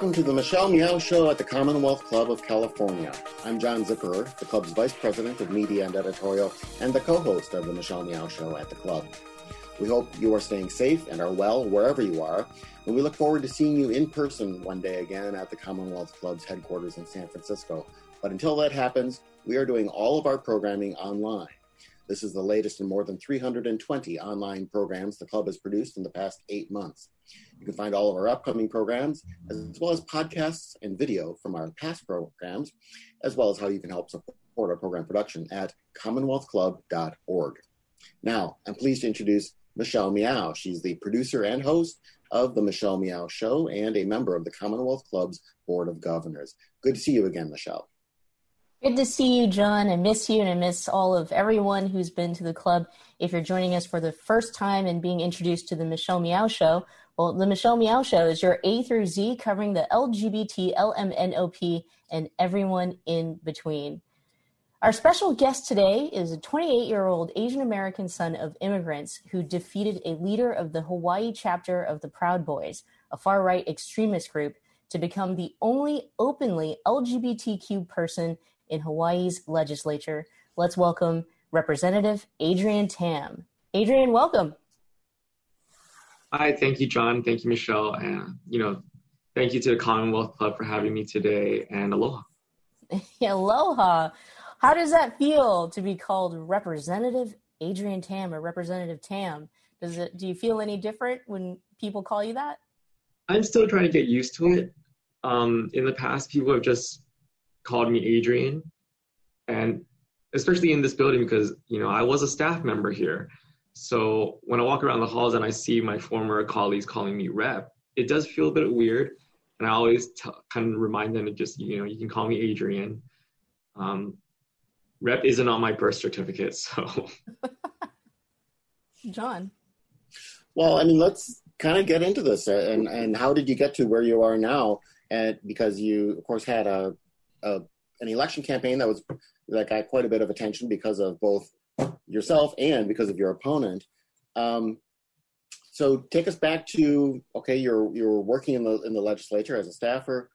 Welcome to the Michelle Meow Show at the Commonwealth Club of California. I'm John Zipperer, the club's vice president of media and editorial, and the co host of the Michelle Meow Show at the club. We hope you are staying safe and are well wherever you are, and we look forward to seeing you in person one day again at the Commonwealth Club's headquarters in San Francisco. But until that happens, we are doing all of our programming online. This is the latest in more than 320 online programs the club has produced in the past eight months. You can find all of our upcoming programs, as well as podcasts and video from our past programs, as well as how you can help support our program production at commonwealthclub.org. Now, I'm pleased to introduce Michelle Meow. She's the producer and host of The Michelle Meow Show and a member of the Commonwealth Club's Board of Governors. Good to see you again, Michelle. Good to see you, John. I miss you and I miss all of everyone who's been to the club. If you're joining us for the first time and being introduced to the Michelle Meow Show, well, the Michelle Meow Show is your A through Z covering the LGBT, LMNOP, and everyone in between. Our special guest today is a 28 year old Asian American son of immigrants who defeated a leader of the Hawaii chapter of the Proud Boys, a far right extremist group, to become the only openly LGBTQ person in Hawaii's legislature. Let's welcome Representative Adrian Tam. Adrian, welcome. Hi, thank you, John. Thank you, Michelle. And, you know, thank you to the Commonwealth Club for having me today and aloha. aloha. How does that feel to be called Representative Adrian Tam or Representative Tam? Does it, do you feel any different when people call you that? I'm still trying to get used to it. Um, in the past, people have just called me Adrian. And especially in this building, because, you know, I was a staff member here. So when I walk around the halls and I see my former colleagues calling me rep, it does feel a bit weird. And I always t- kind of remind them to just, you know, you can call me Adrian. Um, rep isn't on my birth certificate, so. John. Well, I mean, let's kind of get into this. And, and how did you get to where you are now? And because you, of course, had a, a an election campaign that was that got quite a bit of attention because of both yourself and because of your opponent. Um, so take us back to okay, you're you're working in the in the legislature as a staffer.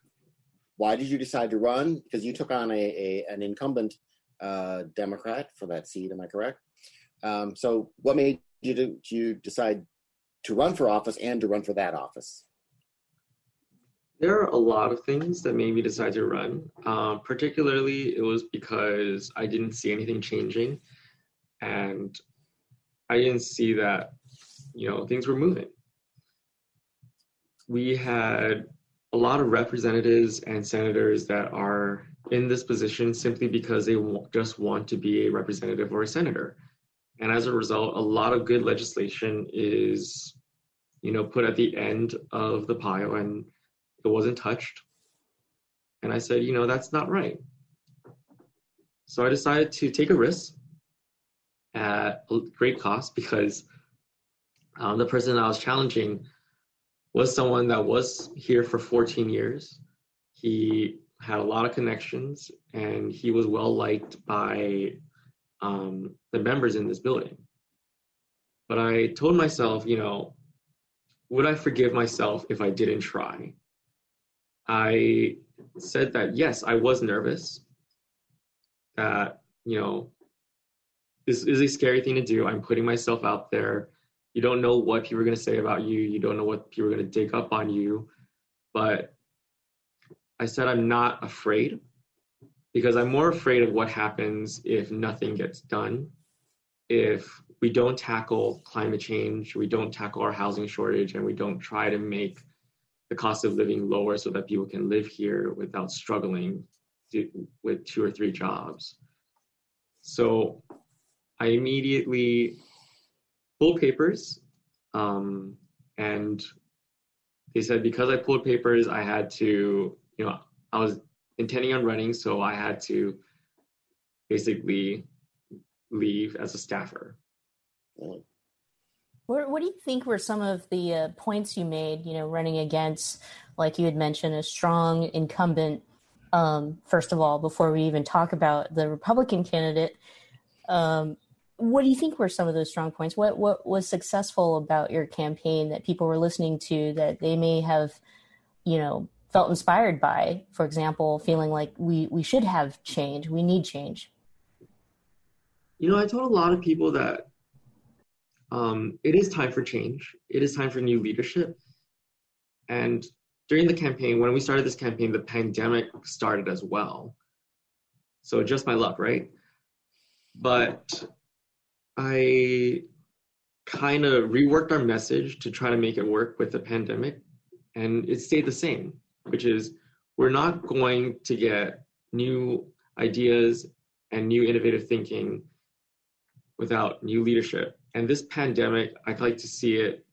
Why did you decide to run? Because you took on a, a an incumbent uh, Democrat for that seat. Am I correct? Um, so what made you to, you decide to run for office and to run for that office? There are a lot of things that made me decide to run. Um, particularly, it was because I didn't see anything changing, and I didn't see that you know things were moving. We had a lot of representatives and senators that are in this position simply because they just want to be a representative or a senator. And as a result, a lot of good legislation is, you know, put at the end of the pile and it wasn't touched. And I said, you know, that's not right. So I decided to take a risk at great cost because um, the person I was challenging was someone that was here for 14 years. He had a lot of connections and he was well liked by um, the members in this building. But I told myself, you know, would I forgive myself if I didn't try? I said that yes, I was nervous. That, you know, this is a scary thing to do. I'm putting myself out there. You don't know what people are going to say about you. You don't know what people are going to dig up on you. But I said I'm not afraid because I'm more afraid of what happens if nothing gets done. If we don't tackle climate change, we don't tackle our housing shortage, and we don't try to make the cost of living lower so that people can live here without struggling to, with two or three jobs. So I immediately pulled papers um, and they said because I pulled papers, I had to, you know, I was intending on running, so I had to basically leave as a staffer. What, what do you think were some of the uh, points you made, you know, running against, like you had mentioned, a strong incumbent, um, first of all, before we even talk about the Republican candidate? Um, what do you think were some of those strong points? What, what was successful about your campaign that people were listening to that they may have, you know, felt inspired by? For example, feeling like we we should have change, we need change. You know, I told a lot of people that um, it is time for change. It is time for new leadership. And during the campaign, when we started this campaign, the pandemic started as well. So just my luck, right? But I kind of reworked our message to try to make it work with the pandemic, and it stayed the same, which is we're not going to get new ideas and new innovative thinking without new leadership. And this pandemic, I'd like to see it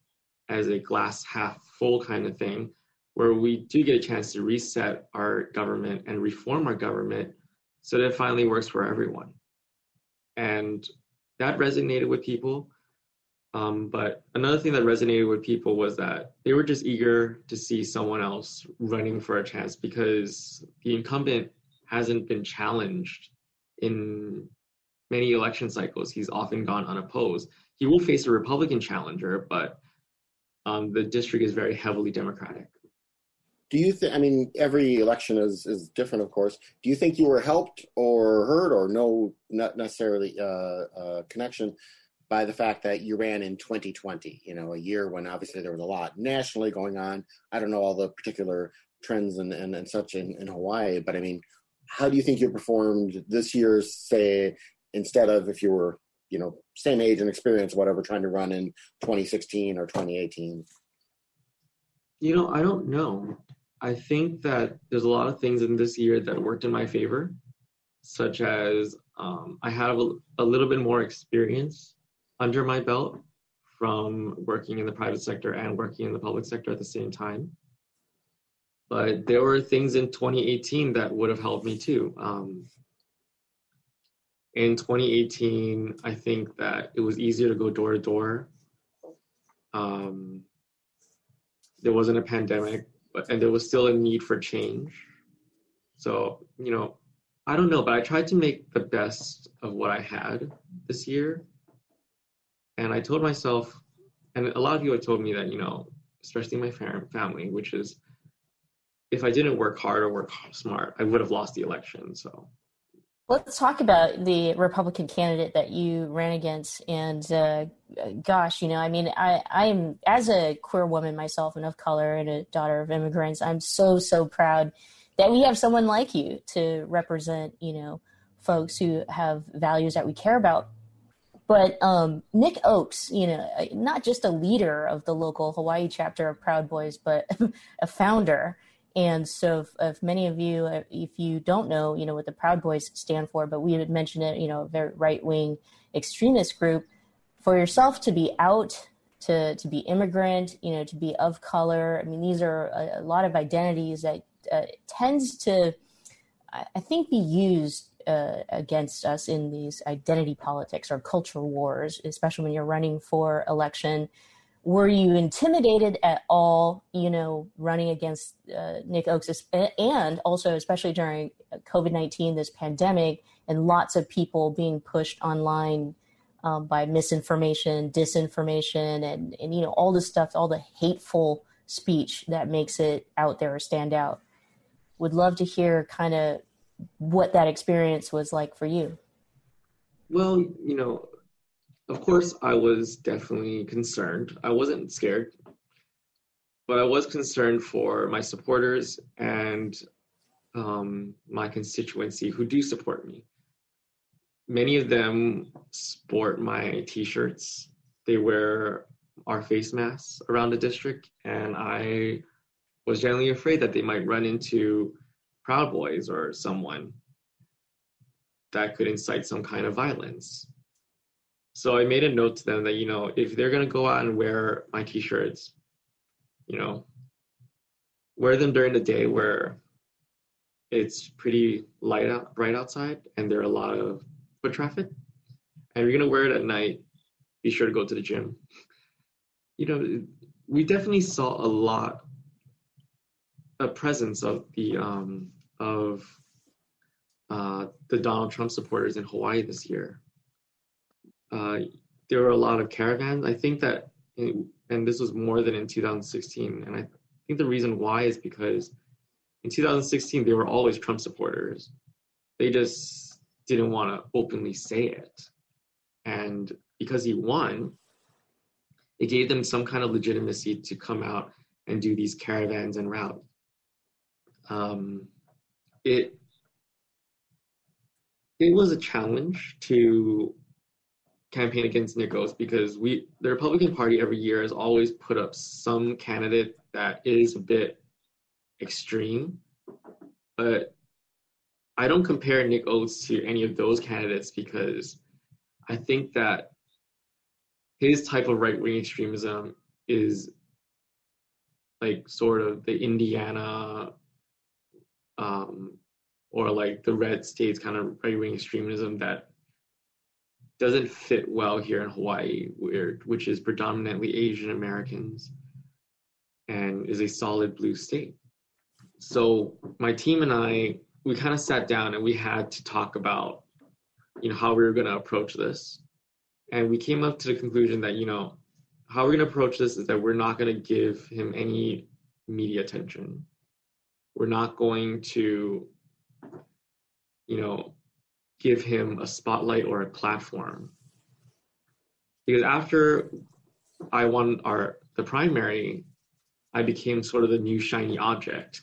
as a glass half full kind of thing, where we do get a chance to reset our government and reform our government so that it finally works for everyone. And that resonated with people. Um, but another thing that resonated with people was that they were just eager to see someone else running for a chance because the incumbent hasn't been challenged in many election cycles. He's often gone unopposed. He will face a Republican challenger, but um, the district is very heavily Democratic. Do you think? I mean, every election is is different, of course. Do you think you were helped or hurt, or no, not necessarily uh, uh, connection by the fact that you ran in 2020? You know, a year when obviously there was a lot nationally going on. I don't know all the particular trends and and, and such in, in Hawaii, but I mean, how do you think you performed this year, say, instead of if you were, you know, same age and experience, whatever, trying to run in 2016 or 2018? You know, I don't know. I think that there's a lot of things in this year that worked in my favor, such as um, I have a, a little bit more experience under my belt from working in the private sector and working in the public sector at the same time. But there were things in 2018 that would have helped me too. Um, in 2018, I think that it was easier to go door to door. Um, there wasn't a pandemic and there was still a need for change. So, you know, I don't know, but I tried to make the best of what I had this year. And I told myself, and a lot of you had told me that, you know, especially my family, which is if I didn't work hard or work smart, I would have lost the election. So Let's talk about the Republican candidate that you ran against. And uh, gosh, you know, I mean, I, I'm, as a queer woman myself and of color and a daughter of immigrants, I'm so, so proud that we have someone like you to represent, you know, folks who have values that we care about. But um, Nick Ochs, you know, not just a leader of the local Hawaii chapter of Proud Boys, but a founder and so, if, if, many of you, uh, if you don't know, you know what the Proud Boys stand for, but we had mentioned it, you know, a very right wing extremist group. For yourself to be out, to to be immigrant, you know, to be of color. I mean, these are a, a lot of identities that uh, tends to, I think, be used uh, against us in these identity politics or culture wars, especially when you're running for election were you intimidated at all you know running against uh, nick Ochs and also especially during covid-19 this pandemic and lots of people being pushed online um, by misinformation disinformation and, and you know all the stuff all the hateful speech that makes it out there or stand out. Would love to hear kind of what that experience was like for you. Well you know of course, I was definitely concerned. I wasn't scared, but I was concerned for my supporters and um, my constituency who do support me. Many of them sport my t shirts, they wear our face masks around the district, and I was generally afraid that they might run into Proud Boys or someone that could incite some kind of violence. So I made a note to them that, you know, if they're going to go out and wear my t shirts, you know, wear them during the day where it's pretty light out, bright outside and there are a lot of foot traffic. And you're going to wear it at night, be sure to go to the gym. You know, we definitely saw a lot a presence of the um, of uh, the Donald Trump supporters in Hawaii this year uh, there were a lot of caravans. I think that, and this was more than in 2016. And I think the reason why is because in 2016 they were always Trump supporters. They just didn't want to openly say it. And because he won, it gave them some kind of legitimacy to come out and do these caravans and rallies. Um, it it was a challenge to campaign against Nick Ochs because we the Republican Party every year has always put up some candidate that is a bit extreme, but I don't compare Nick Ochs to any of those candidates because I think that his type of right wing extremism is like sort of the Indiana um, or like the red states kind of right wing extremism that doesn't fit well here in Hawaii, where, which is predominantly Asian Americans and is a solid blue state. So my team and I, we kind of sat down and we had to talk about, you know, how we were going to approach this. And we came up to the conclusion that, you know, how we're going to approach this is that we're not going to give him any media attention. We're not going to, you know, give him a spotlight or a platform. Because after I won our the primary, I became sort of the new shiny object.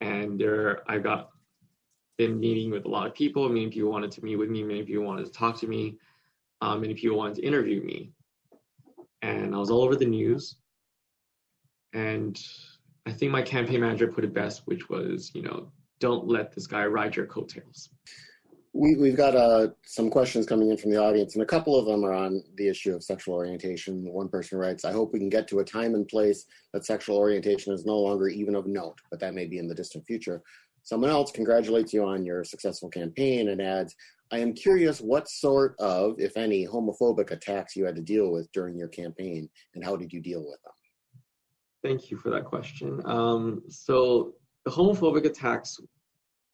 And there I got been meeting with a lot of people. Many people wanted to meet with me, many people wanted to talk to me, um, many people wanted to interview me. And I was all over the news. And I think my campaign manager put it best, which was, you know, don't let this guy ride your coattails. We, we've got uh, some questions coming in from the audience, and a couple of them are on the issue of sexual orientation. One person writes, I hope we can get to a time and place that sexual orientation is no longer even of note, but that may be in the distant future. Someone else congratulates you on your successful campaign and adds, I am curious what sort of, if any, homophobic attacks you had to deal with during your campaign, and how did you deal with them? Thank you for that question. Um, so, the homophobic attacks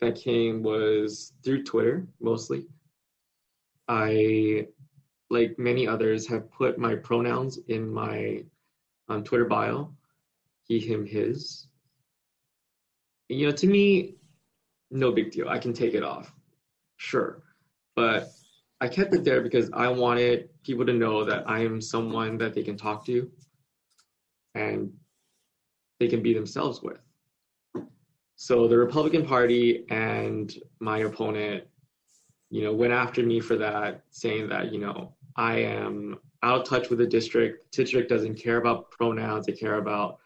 that came was through Twitter mostly. I, like many others, have put my pronouns in my um, Twitter bio he, him, his. You know, to me, no big deal. I can take it off. Sure. But I kept it there because I wanted people to know that I am someone that they can talk to and they can be themselves with. So the Republican Party and my opponent, you know, went after me for that, saying that, you know, I am out of touch with the district. The district doesn't care about pronouns, they care about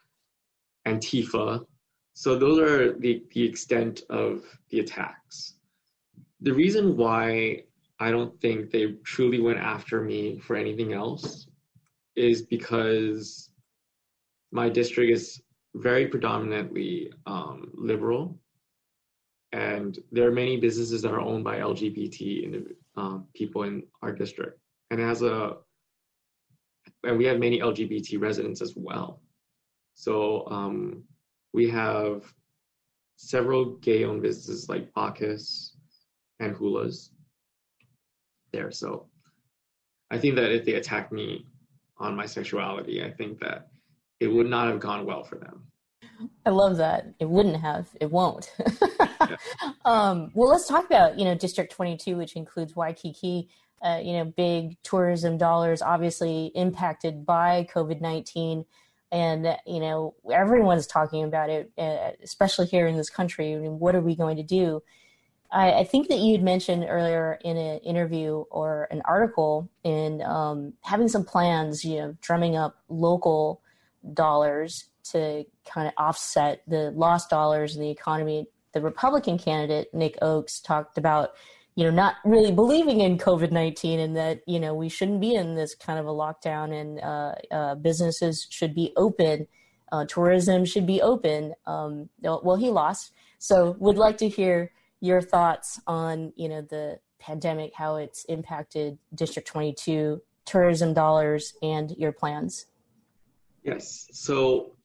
Antifa. So those are the, the extent of the attacks. The reason why I don't think they truly went after me for anything else is because my district is very predominantly um, liberal, and there are many businesses that are owned by LGBT um, people in our district, and as a and we have many LGBT residents as well. So um, we have several gay-owned businesses like Bacchus and Hulas there. So I think that if they attack me on my sexuality, I think that it would not have gone well for them. I love that. It wouldn't have. It won't. yeah. um, well, let's talk about you know District 22, which includes Waikiki. Uh, you know, big tourism dollars, obviously impacted by COVID 19, and you know everyone's talking about it, uh, especially here in this country. I mean, what are we going to do? I, I think that you'd mentioned earlier in an interview or an article in um, having some plans, you know, drumming up local dollars to kind of offset the lost dollars in the economy. The Republican candidate, Nick Ochs, talked about, you know, not really believing in COVID 19 and that, you know, we shouldn't be in this kind of a lockdown and uh, uh, businesses should be open, uh, tourism should be open. Um, well, he lost. So would like to hear your thoughts on, you know, the pandemic, how it's impacted District 22, tourism dollars, and your plans. Yes. So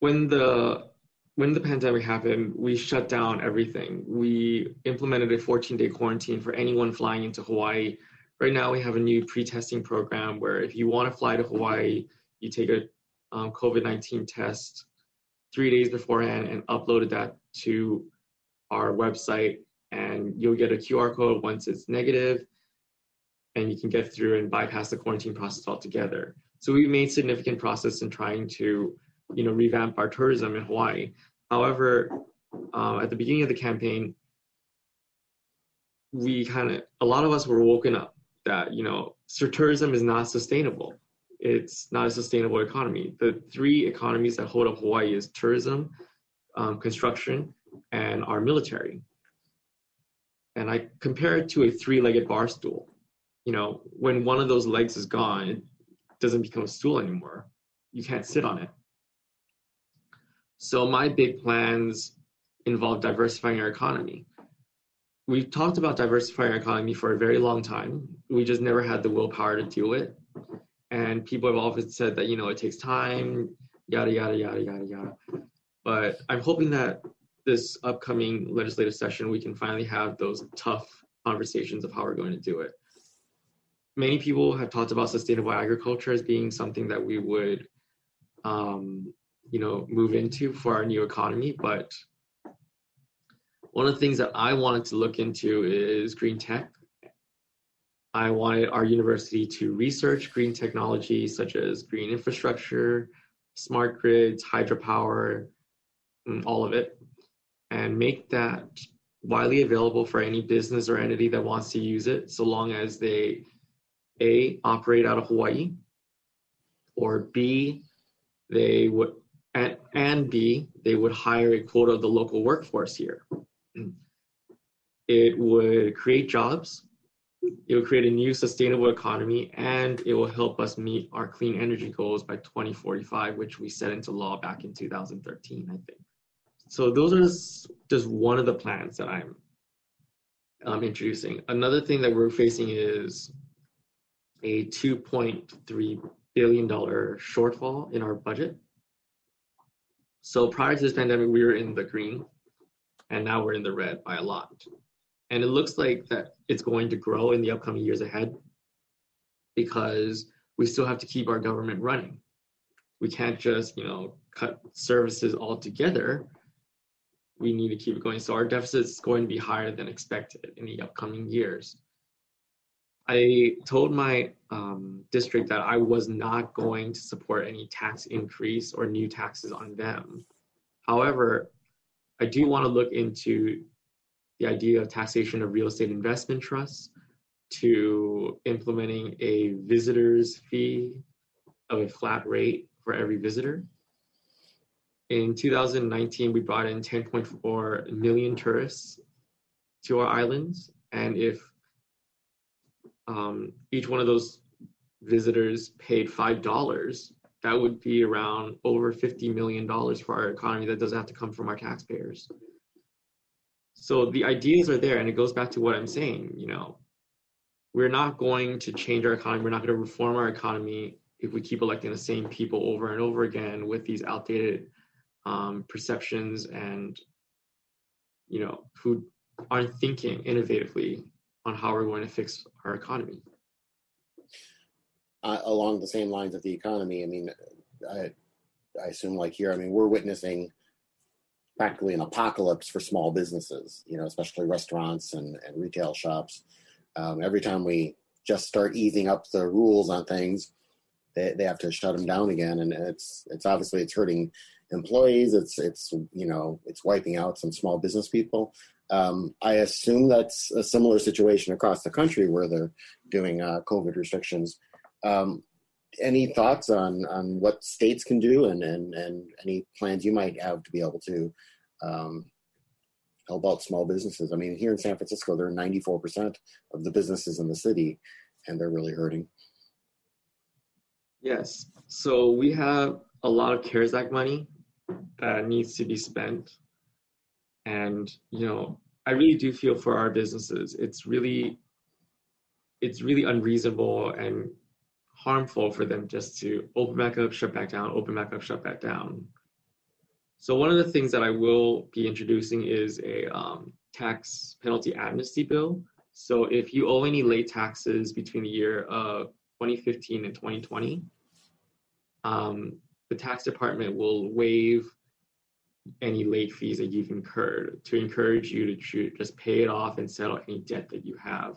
when the when the pandemic happened, we shut down everything. We implemented a 14 day quarantine for anyone flying into Hawaii. Right now, we have a new pre testing program where if you want to fly to Hawaii, you take a um, COVID 19 test three days beforehand and uploaded that to our website and you'll get a QR code once it's negative and you can get through and bypass the quarantine process altogether. So we've made significant process in trying to, you know, revamp our tourism in Hawaii. However, uh, at the beginning of the campaign, we kind of, a lot of us were woken up that, you know, tourism is not sustainable. It's not a sustainable economy. The three economies that hold up Hawaii is tourism, um, construction, and our military. And I compare it to a three-legged bar stool. You know, when one of those legs is gone, doesn't become a stool anymore. You can't sit on it. So my big plans involve diversifying our economy. We've talked about diversifying our economy for a very long time. We just never had the willpower to do it. And people have often said that, you know, it takes time, yada, yada, yada, yada, yada. But I'm hoping that this upcoming legislative session, we can finally have those tough conversations of how we're going to do it. Many people have talked about sustainable agriculture as being something that we would, um, you know, move into for our new economy. But one of the things that I wanted to look into is green tech. I wanted our university to research green technology such as green infrastructure, smart grids, hydropower, all of it and make that widely available for any business or entity that wants to use it, so long as they A, operate out of Hawaii, or B, they would, and, and B, they would hire a quota of the local workforce here. It would create jobs, it will create a new sustainable economy, and it will help us meet our clean energy goals by 2045, which we set into law back in 2013, I think. So those are just one of the plans that I'm um, introducing. Another thing that we're facing is a 2.3 billion dollar shortfall in our budget. So prior to this pandemic, we were in the green, and now we're in the red by a lot. And it looks like that it's going to grow in the upcoming years ahead because we still have to keep our government running. We can't just, you know, cut services altogether we need to keep it going. So our deficit is going to be higher than expected in the upcoming years. I told my um, district that I was not going to support any tax increase or new taxes on them. However, I do want to look into the idea of taxation of real estate investment trusts to implementing a visitor's fee of a flat rate for every visitor in 2019, we brought in 10.4 million tourists to our islands. And if um, each one of those visitors paid $5, that would be around over $50 million for our economy that doesn't have to come from our taxpayers. So the ideas are there, and it goes back to what I'm saying. You know, we're not going to change our economy. We're not going to reform our economy if we keep electing the same people over and over again with these outdated um, perceptions and you know who aren't thinking innovatively on how we're going to fix our economy uh, along the same lines of the economy i mean I, I assume like here i mean we're witnessing practically an apocalypse for small businesses you know especially restaurants and, and retail shops um, every time we just start easing up the rules on things they, they have to shut them down again and it's it's obviously it's hurting employees. It's it's you know it's wiping out some small business people. Um, I assume that's a similar situation across the country where they're doing uh, COVID restrictions. Um, any thoughts on on what states can do and and and any plans you might have to be able to um, help out small businesses? I mean, here in San Francisco, there are 94% of the businesses in the city, and they're really hurting. Yes. So we have a lot of CARES Act money that needs to be spent. And, you know, I really do feel for our businesses. It's really, it's really unreasonable and harmful for them just to open back up, shut back down, open back up, shut back down. So one of the things that I will be introducing is a um, tax penalty amnesty bill. So if you owe any late taxes between the year of 2015 and 2020, um, the tax department will waive any late fees that you've incurred to encourage you to just pay it off and settle any debt that you have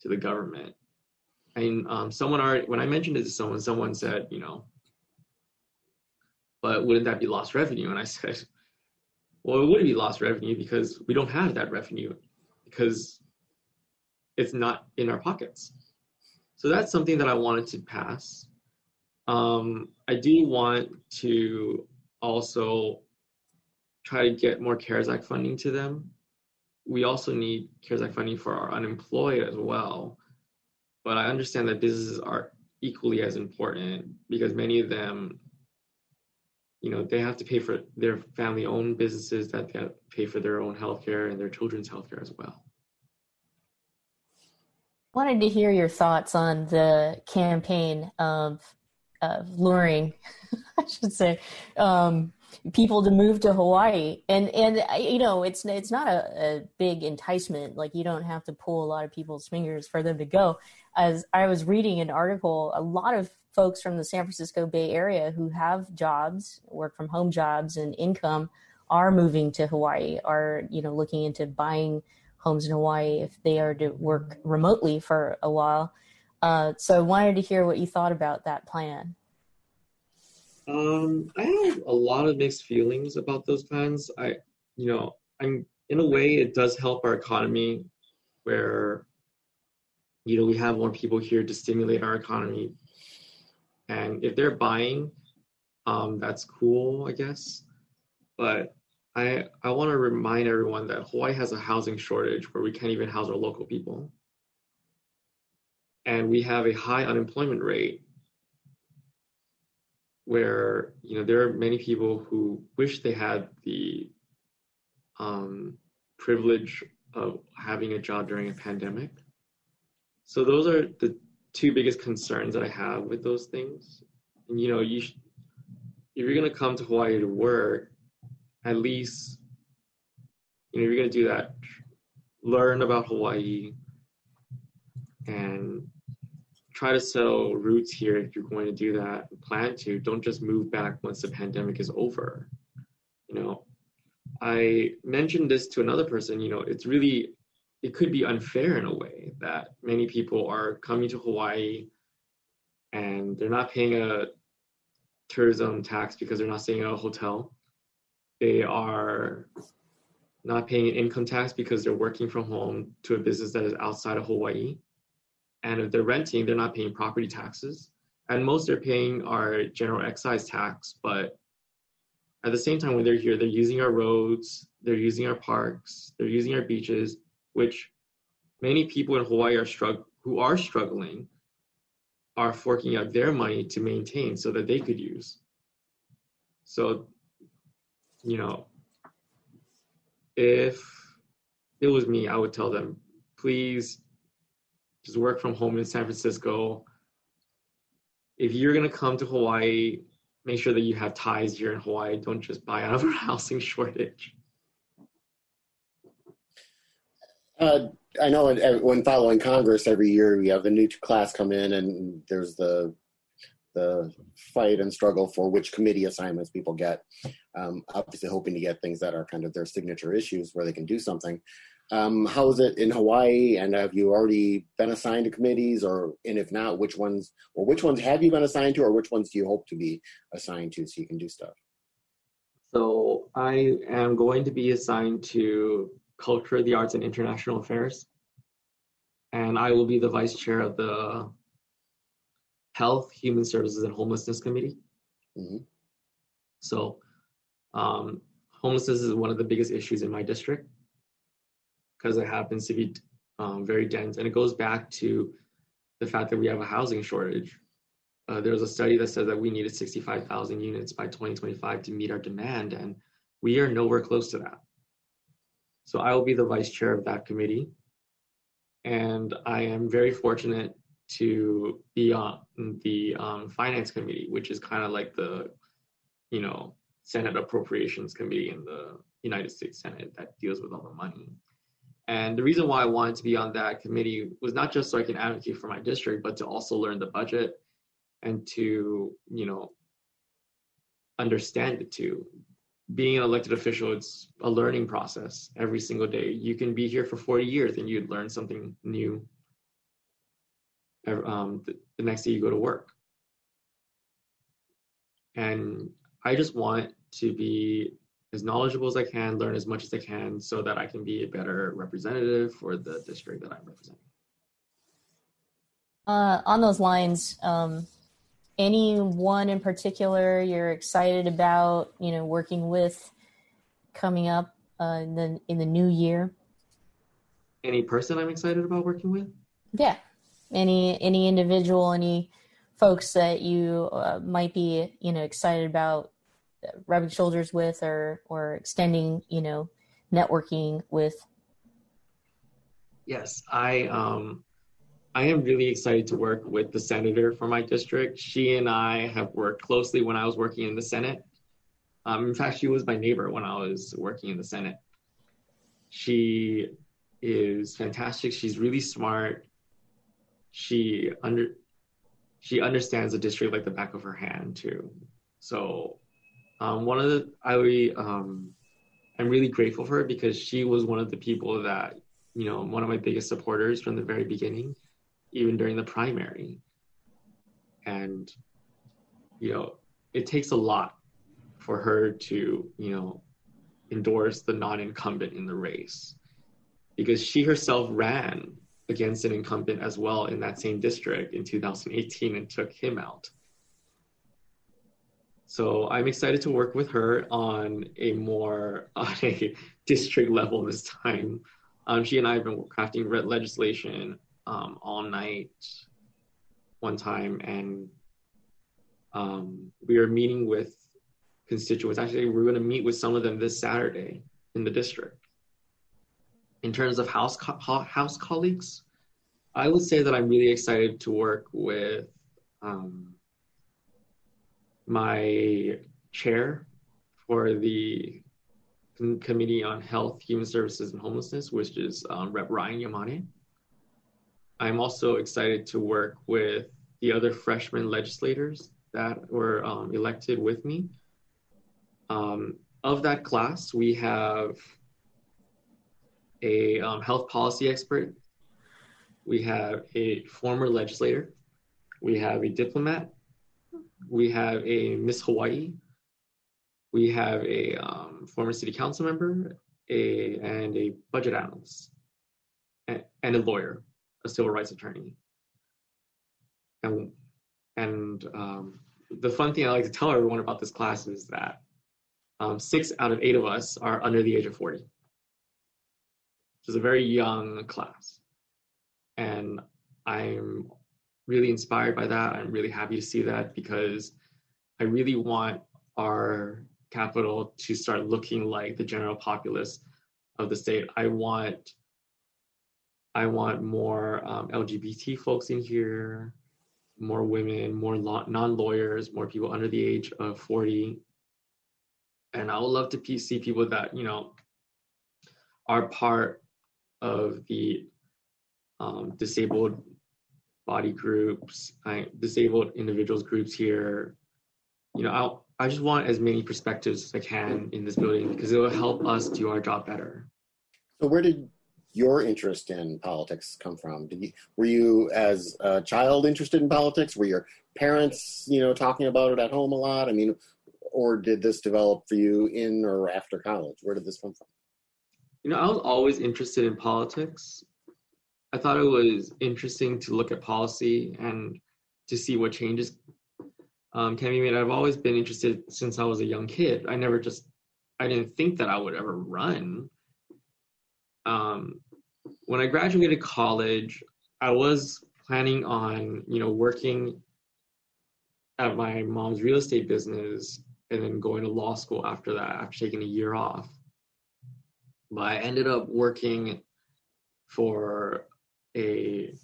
to the government. And um, someone already, when I mentioned it to someone, someone said, you know, but wouldn't that be lost revenue? And I said, well, it would be lost revenue because we don't have that revenue because it's not in our pockets. So that's something that I wanted to pass. Um, I do want to also try to get more CARES Act funding to them. We also need CARES Act funding for our unemployed as well. But I understand that businesses are equally as important because many of them, you know, they have to pay for their family owned businesses that they pay for their own healthcare and their children's healthcare as well wanted to hear your thoughts on the campaign of, of luring, I should say, um, people to move to Hawaii. And and you know, it's it's not a, a, big enticement. Like you don't have to pull a lot of people's fingers for them to go. As I was reading an article, a lot of folks from the San Francisco Bay Area who have jobs, work from home jobs, and income are moving to Hawaii. Are you know looking into buying homes in Hawaii if they are to work remotely for a while. Uh, so I wanted to hear what you thought about that plan. Um, I have a lot of mixed feelings about those plans. I, you know, I'm in a way it does help our economy, where, you know, we have more people here to stimulate our economy, and if they're buying, um, that's cool, I guess. But I, I want to remind everyone that Hawaii has a housing shortage where we can't even house our local people. And we have a high unemployment rate where you know there are many people who wish they had the um, privilege of having a job during a pandemic. So those are the two biggest concerns that I have with those things. And you know, you sh- if you're gonna come to Hawaii to work, at least, you know, you're going to do that, learn about Hawaii and try to sell roots here if you're going to do that, plan to. Don't just move back once the pandemic is over. You know, I mentioned this to another person, you know, it's really, it could be unfair in a way that many people are coming to Hawaii and they're not paying a tourism tax because they're not staying at a hotel they are not paying an income tax because they're working from home to a business that is outside of Hawaii. And if they're renting, they're not paying property taxes. And most they're paying are general excise tax. But at the same time, when they're here, they're using our roads, they're using our parks, they're using our beaches, which many people in Hawaii are strugg- who are struggling are forking out their money to maintain so that they could use. So you know, if it was me, I would tell them, please just work from home in San Francisco. If you're to come to Hawaii, make sure that you have ties here in Hawaii. Don't just buy out of a housing shortage. Uh, I know when following Congress every year, we have the new class come in, and there's the the fight and struggle for which committee assignments people get. Um, obviously, hoping to get things that are kind of their signature issues where they can do something. Um, how is it in Hawaii? And have you already been assigned to committees, or and if not, which ones or which ones have you been assigned to, or which ones do you hope to be assigned to so you can do stuff? So I am going to be assigned to culture, the arts, and international affairs, and I will be the vice chair of the Health, Human Services, and Homelessness Committee. Mm-hmm. So, um, homelessness is one of the biggest issues in my district because it happens to be um, very dense, and it goes back to the fact that we have a housing shortage. Uh, there was a study that said that we needed 65,000 units by 2025 to meet our demand, and we are nowhere close to that. So I will be the vice chair of that committee, and I am very fortunate to be on the um, finance committee, which is kind of like the, you know, Senate Appropriations Committee in the United States Senate that deals with all the money. And the reason why I wanted to be on that committee was not just so I can advocate for my district, but to also learn the budget and to, you know, understand it too. being an elected official, it's a learning process every single day. You can be here for 40 years and you'd learn something new um, the, the next day you go to work. And I just want to be as knowledgeable as I can, learn as much as I can, so that I can be a better representative for the district that I'm representing. Uh, on those lines, um, anyone in particular you're excited about, you know, working with coming up uh, in the in the new year? Any person I'm excited about working with? Yeah, any any individual, any folks that you uh, might be, you know, excited about rubbing shoulders with, or or extending, you know, networking with. Yes, I um, I am really excited to work with the senator for my district. She and I have worked closely when I was working in the Senate. Um, in fact, she was my neighbor when I was working in the Senate. She is fantastic. She's really smart. She under she understands the district like the back of her hand too. So um, one of the I um, I'm really grateful for her because she was one of the people that you know one of my biggest supporters from the very beginning even during the primary. And, you know, it takes a lot for her to, you know, endorse the non incumbent in the race because she herself ran against an incumbent as well in that same district in 2018 and took him out. So I'm excited to work with her on a more on a district level this time. Um, she and I have been crafting red legislation um, all night one time, and um, we are meeting with constituents. Actually, we're going to meet with some of them this Saturday in the district. In terms of house co- house colleagues, I would say that I'm really excited to work with um, my chair for the Committee on Health, Human Services, and Homelessness, which is um, Rep. Ryan Yamane. I'm also excited to work with the other freshman legislators that were um, elected with me. Um, of that class, we have a um, health policy expert, we have a former legislator, we have a diplomat, we have a Miss Hawaii, we have a um, former city council member, a and a budget analyst, and, and a lawyer a civil rights attorney. And and um, the fun thing I like to tell everyone about this class is that um, six out of eight of us are under the age of 40. Which is a very young class. And I'm really inspired by that. I'm really happy to see that because I really want our capital to start looking like the general populace of the state. I want I want more um, LGBT folks in here, more women, more non lawyers, more people under the age of 40. And I would love to see people that, you know, are part of the um, disabled body groups, I, disabled individuals groups here. You know, I'll, I just want as many perspectives as I can in this building because it will help us do our job better. So, where did your interest in politics come from? Did you, were you as a child interested in politics? Were your parents, you know, talking about it at home a lot? I mean, or did this develop for you in or after college? Where did this come from? You know, I was always interested in politics. I thought it was interesting to look at policy and to see what changes um, can be made. I've always been interested since I was a young kid. I never just, I didn't think that I would ever run. Um, when I graduated college, I was planning on, you know, working at my mom's real estate business and then going to law school after that, after taking a year off. But I ended up working for a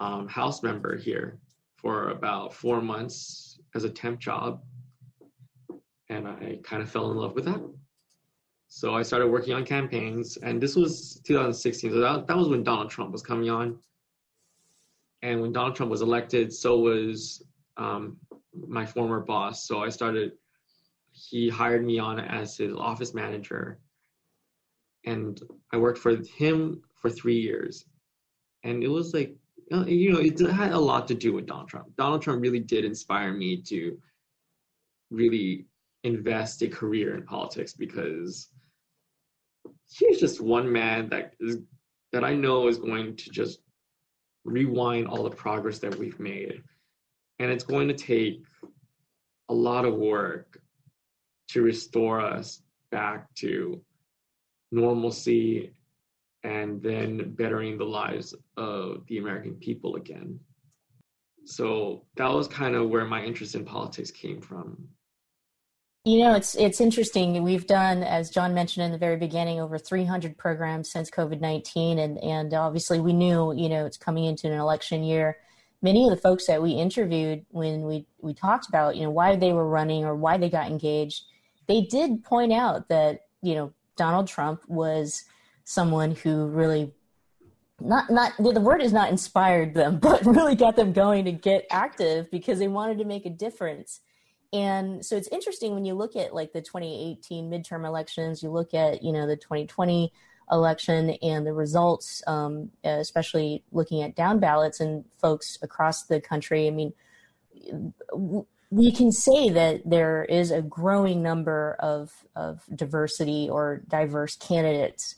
um, house member here for about four months as a temp job. And I kind of fell in love with that. So I started working on campaigns, and this was 2016. So that, that was when Donald Trump was coming on. And when Donald Trump was elected, so was um, my former boss. So I started he hired me on as his office manager. And I worked for him for three years. And it was like, uh, you know, it had a lot to do with Donald Trump. Donald Trump really did inspire me to really invest a career in politics because he's just one man that is that I know is going to just rewind all the progress that we've made. And it's going to take a lot of work to restore us back to normalcy and then bettering the lives of the American people again. So that was kind of where my interest in politics came from. You know, it's it's interesting. We've done, as John mentioned in the very beginning, over 300 programs since COVID 19, and and obviously we knew, you know, it's coming into an election year. Many of the folks that we interviewed when we we talked about, you know, why they were running or why they got engaged, they did point out that you know Donald Trump was someone who really not not the word is not inspired them, but really got them going to get active because they wanted to make a difference. And so it's interesting when you look at like the 2018 midterm elections you look at you know the 2020 election and the results um, especially looking at down ballots and folks across the country. I mean we can say that there is a growing number of, of diversity or diverse candidates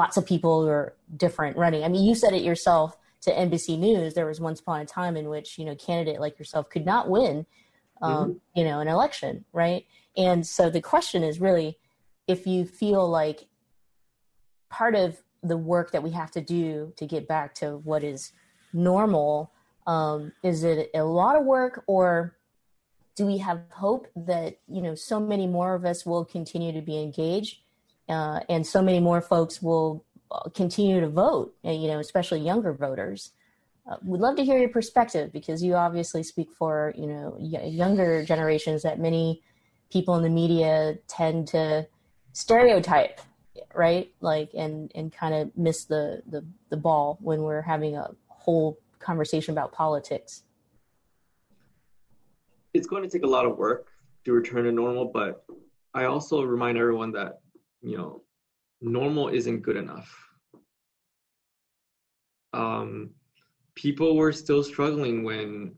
lots of people who are different running i mean you said it yourself to nbc news there was once upon a time in which you know a candidate like yourself could not win um, mm-hmm. you know, an election, right? And so the question is really if you feel like part of the work that we have to do to get back to what is normal, um, is it a lot of work or do we have hope that, you know, so many more of us will continue to be engaged uh, and so many more folks will uh, continue to vote, you know, especially younger voters? uh, we'd love to hear your perspective because you obviously speak for you know y- younger generations that many people in the media tend to stereotype right like and and kind of miss the, the the ball when we're having a whole conversation about politics it's going to take a lot of work to return to normal but i also remind everyone that you know normal isn't good enough um people were still struggling when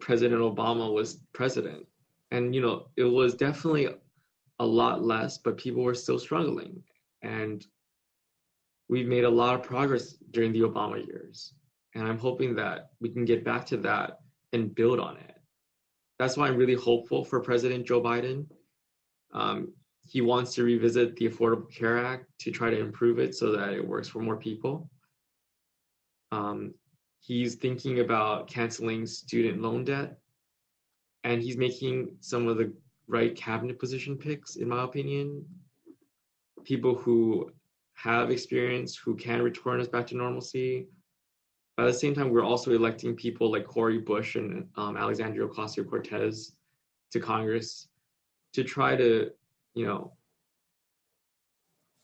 President Obama was president. And, you know, it was definitely a lot less, but people were still struggling. And we've made a lot of progress during the Obama years. And I'm hoping that we can get back to that and build on it. That's why I'm really hopeful for President Joe Biden. Um, he wants to revisit the Affordable Care Act to try to improve it so that it works for more people. Um, he's thinking about canceling student loan debt and he's making some of the right cabinet position picks in my opinion people who have experience who can return us back to normalcy at the same time we're also electing people like cori bush and um, alexandria ocasio-cortez to congress to try to you know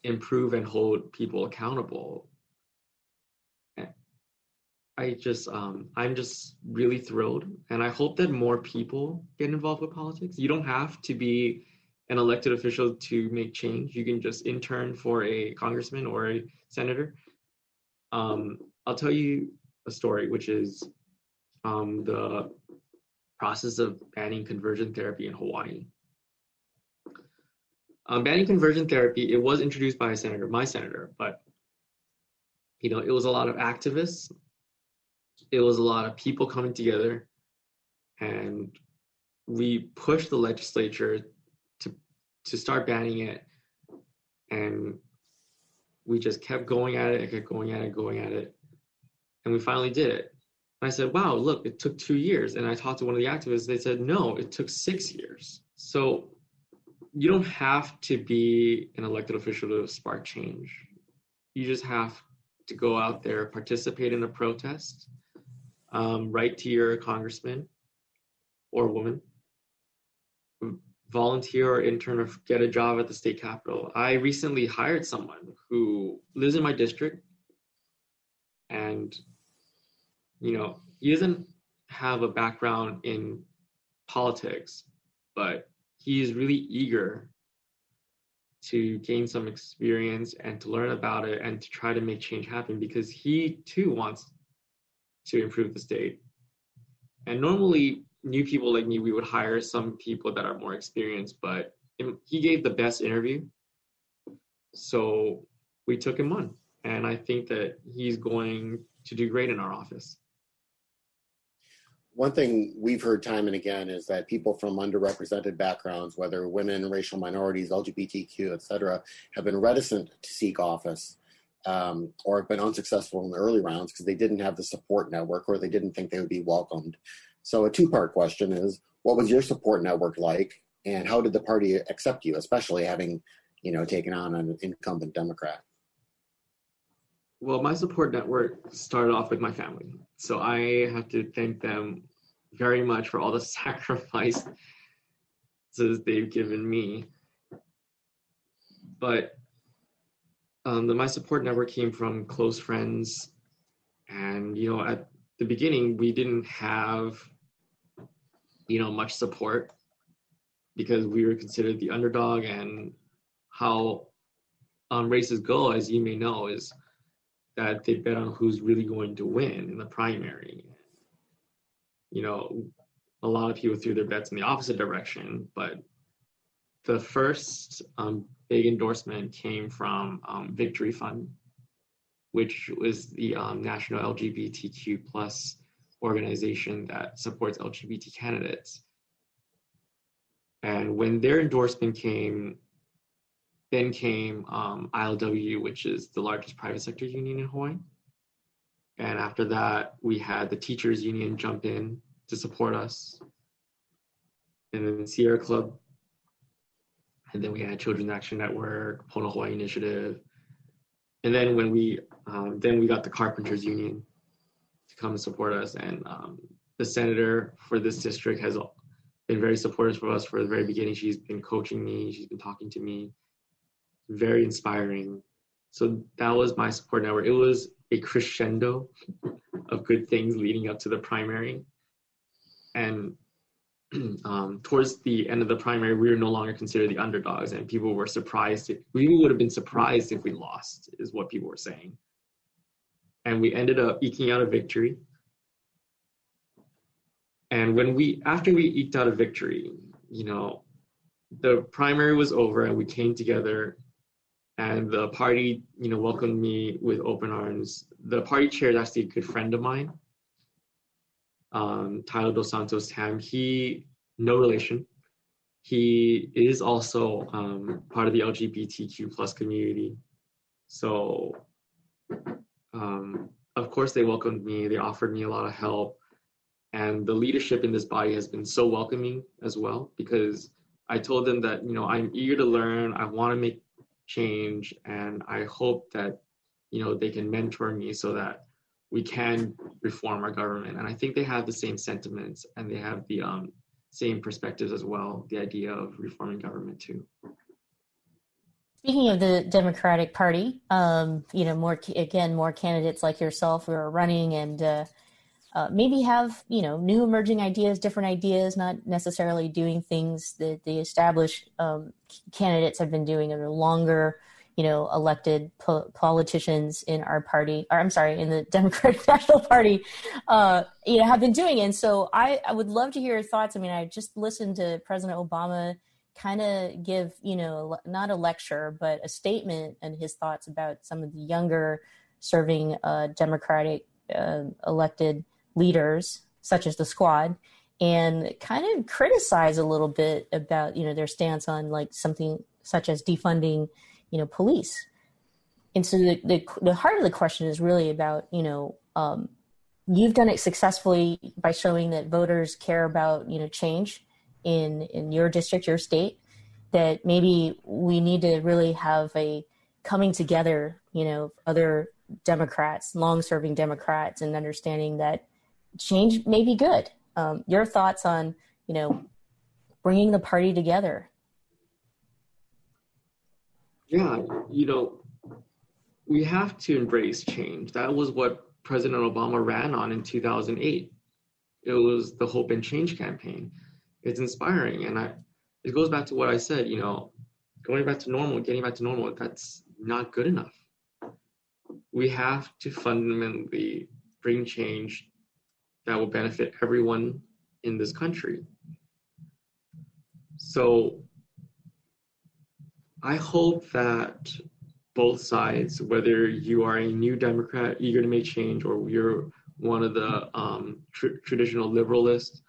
improve and hold people accountable I just um, I'm just really thrilled, and I hope that more people get involved with politics. You don't have to be an elected official to make change. You can just intern for a congressman or a senator. Um, I'll tell you a story, which is um, the process of banning conversion therapy in Hawaii. Um, banning conversion therapy, it was introduced by a senator, my senator, but you know, it was a lot of activists. It was a lot of people coming together. And we pushed the legislature to to start banning it. And we just kept going at it and kept going at it going at it. And we finally did it. And i said wow look it took two years. And i talked to one of the activists. They said no it took six years. So you don't have to be an elected official to spark change you just have to go out there participate in a protest um, write to your congressman or woman, volunteer or intern or get a job at the state capitol. I recently hired someone who lives in my district and, you know, he doesn't have a background in politics, but he is really eager to gain some experience and to learn about it and to try to make change happen because he too wants to improve the state. And normally, new people like me, we would hire some people that are more experienced, but he gave the best interview. So we took him on. And I think that he's going to do great in our office one thing we've heard time and again is that people from underrepresented backgrounds, whether women, racial minorities, LGBTQ, et cetera, have been reticent to seek office um, or have been unsuccessful in the early rounds because they didn't have the support network or they didn't think they would be welcomed. So, a two part question is what was your support network like, and how did the party accept you, especially having you know taken on an incumbent Democrat? Well, my support network started off with my family. So I have to thank them very much for all the sacrifices they've given me. But um, the, my support network came from close friends. And, you know, at the beginning, we didn't have, you know, much support because we were considered the underdog and how um, races go, as you may know, is that they bet on who's really going to win in the primary. You know, a lot of people threw their bets in the opposite direction, but the first um, big endorsement came from um, Victory Fund, which was the um, national LGBTQ plus organization that supports LGBT candidates. And when their endorsement came, then came um, ILWU, which is the largest private sector union in Hawaii. And after that, we had the teachers union jump in to support us. And then Sierra Club. And then we had Children's Action Network, Pono Hawaii Initiative. And then when we, um, then we got the Carpenters Union to come and support us. And um, the senator for this district has been very supportive for us for the very beginning. She's been coaching me. She's been talking to me very inspiring. So that was my support network. It was a crescendo of good things leading up to the primary. And um, towards the end of the primary, we were no longer considered the underdogs, and people were surprised. We would have been surprised if we lost, is what people were saying. And we ended up eking out a victory. And when we, after we eked out a victory, you know, the primary was over and we came together and the party, you know, welcomed me with open arms. The party chair is actually a good friend of mine, um, Tyler Dos Santos Tam. He, no relation. He is also um, part of the LGBTQ plus community. So, um, of course, they welcomed me. They offered me a lot of help, and the leadership in this body has been so welcoming as well because I told them that you know I'm eager to learn. I want to make change and i hope that you know they can mentor me so that we can reform our government. And i think they have the same sentiments and they have the um, same perspectives as well the idea of reforming government too. Speaking of the democratic party um, you know more again more candidates like yourself who are running and uh, uh, maybe have you know new emerging ideas different ideas not necessarily doing things that the established um, candidates have been doing or longer you know elected po- politicians in our party or i'm sorry in the democratic national party uh, you know have been doing. And so I, I would love to hear your thoughts. I mean i just listened to president obama kind of give you know not a lecture but a statement and his thoughts about some of the younger serving uh, democratic uh, elected leaders such as the squad and kind of criticize a little bit about you know their stance on like something such as defunding you know police. And so the, the, the heart of the question is really about you know um, you've done it successfully by showing that voters care about you know change in in your district your state that maybe we need to really have a coming together you know other democrats long serving democrats and understanding that change may be good. Um, your thoughts on, you know, bringing the party together? Yeah, you know, we have to embrace change. That was what President Obama ran on in 2008. It was the Hope and Change campaign. It's inspiring, and I, it goes back to what I said, you know, going back to normal, getting back to normal, that's not good enough. We have to fundamentally bring change that will benefit everyone in this country. So I hope that both sides, whether you are a new Democrat eager to make change or you're one of the um, tr- traditional liberalists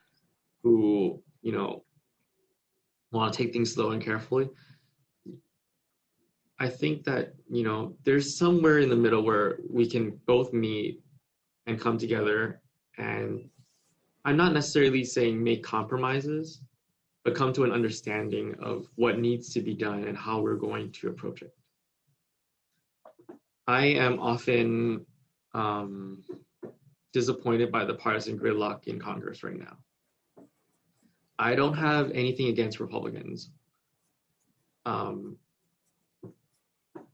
who, you know, want to take things slow and carefully, I think that, you know, there's somewhere in the middle where we can both meet and come together and I'm not necessarily saying make compromises, but come to an understanding of what needs to be done and how we're going to approach it. I am often um, disappointed by the partisan gridlock in Congress right now. I don't have anything against Republicans. Um,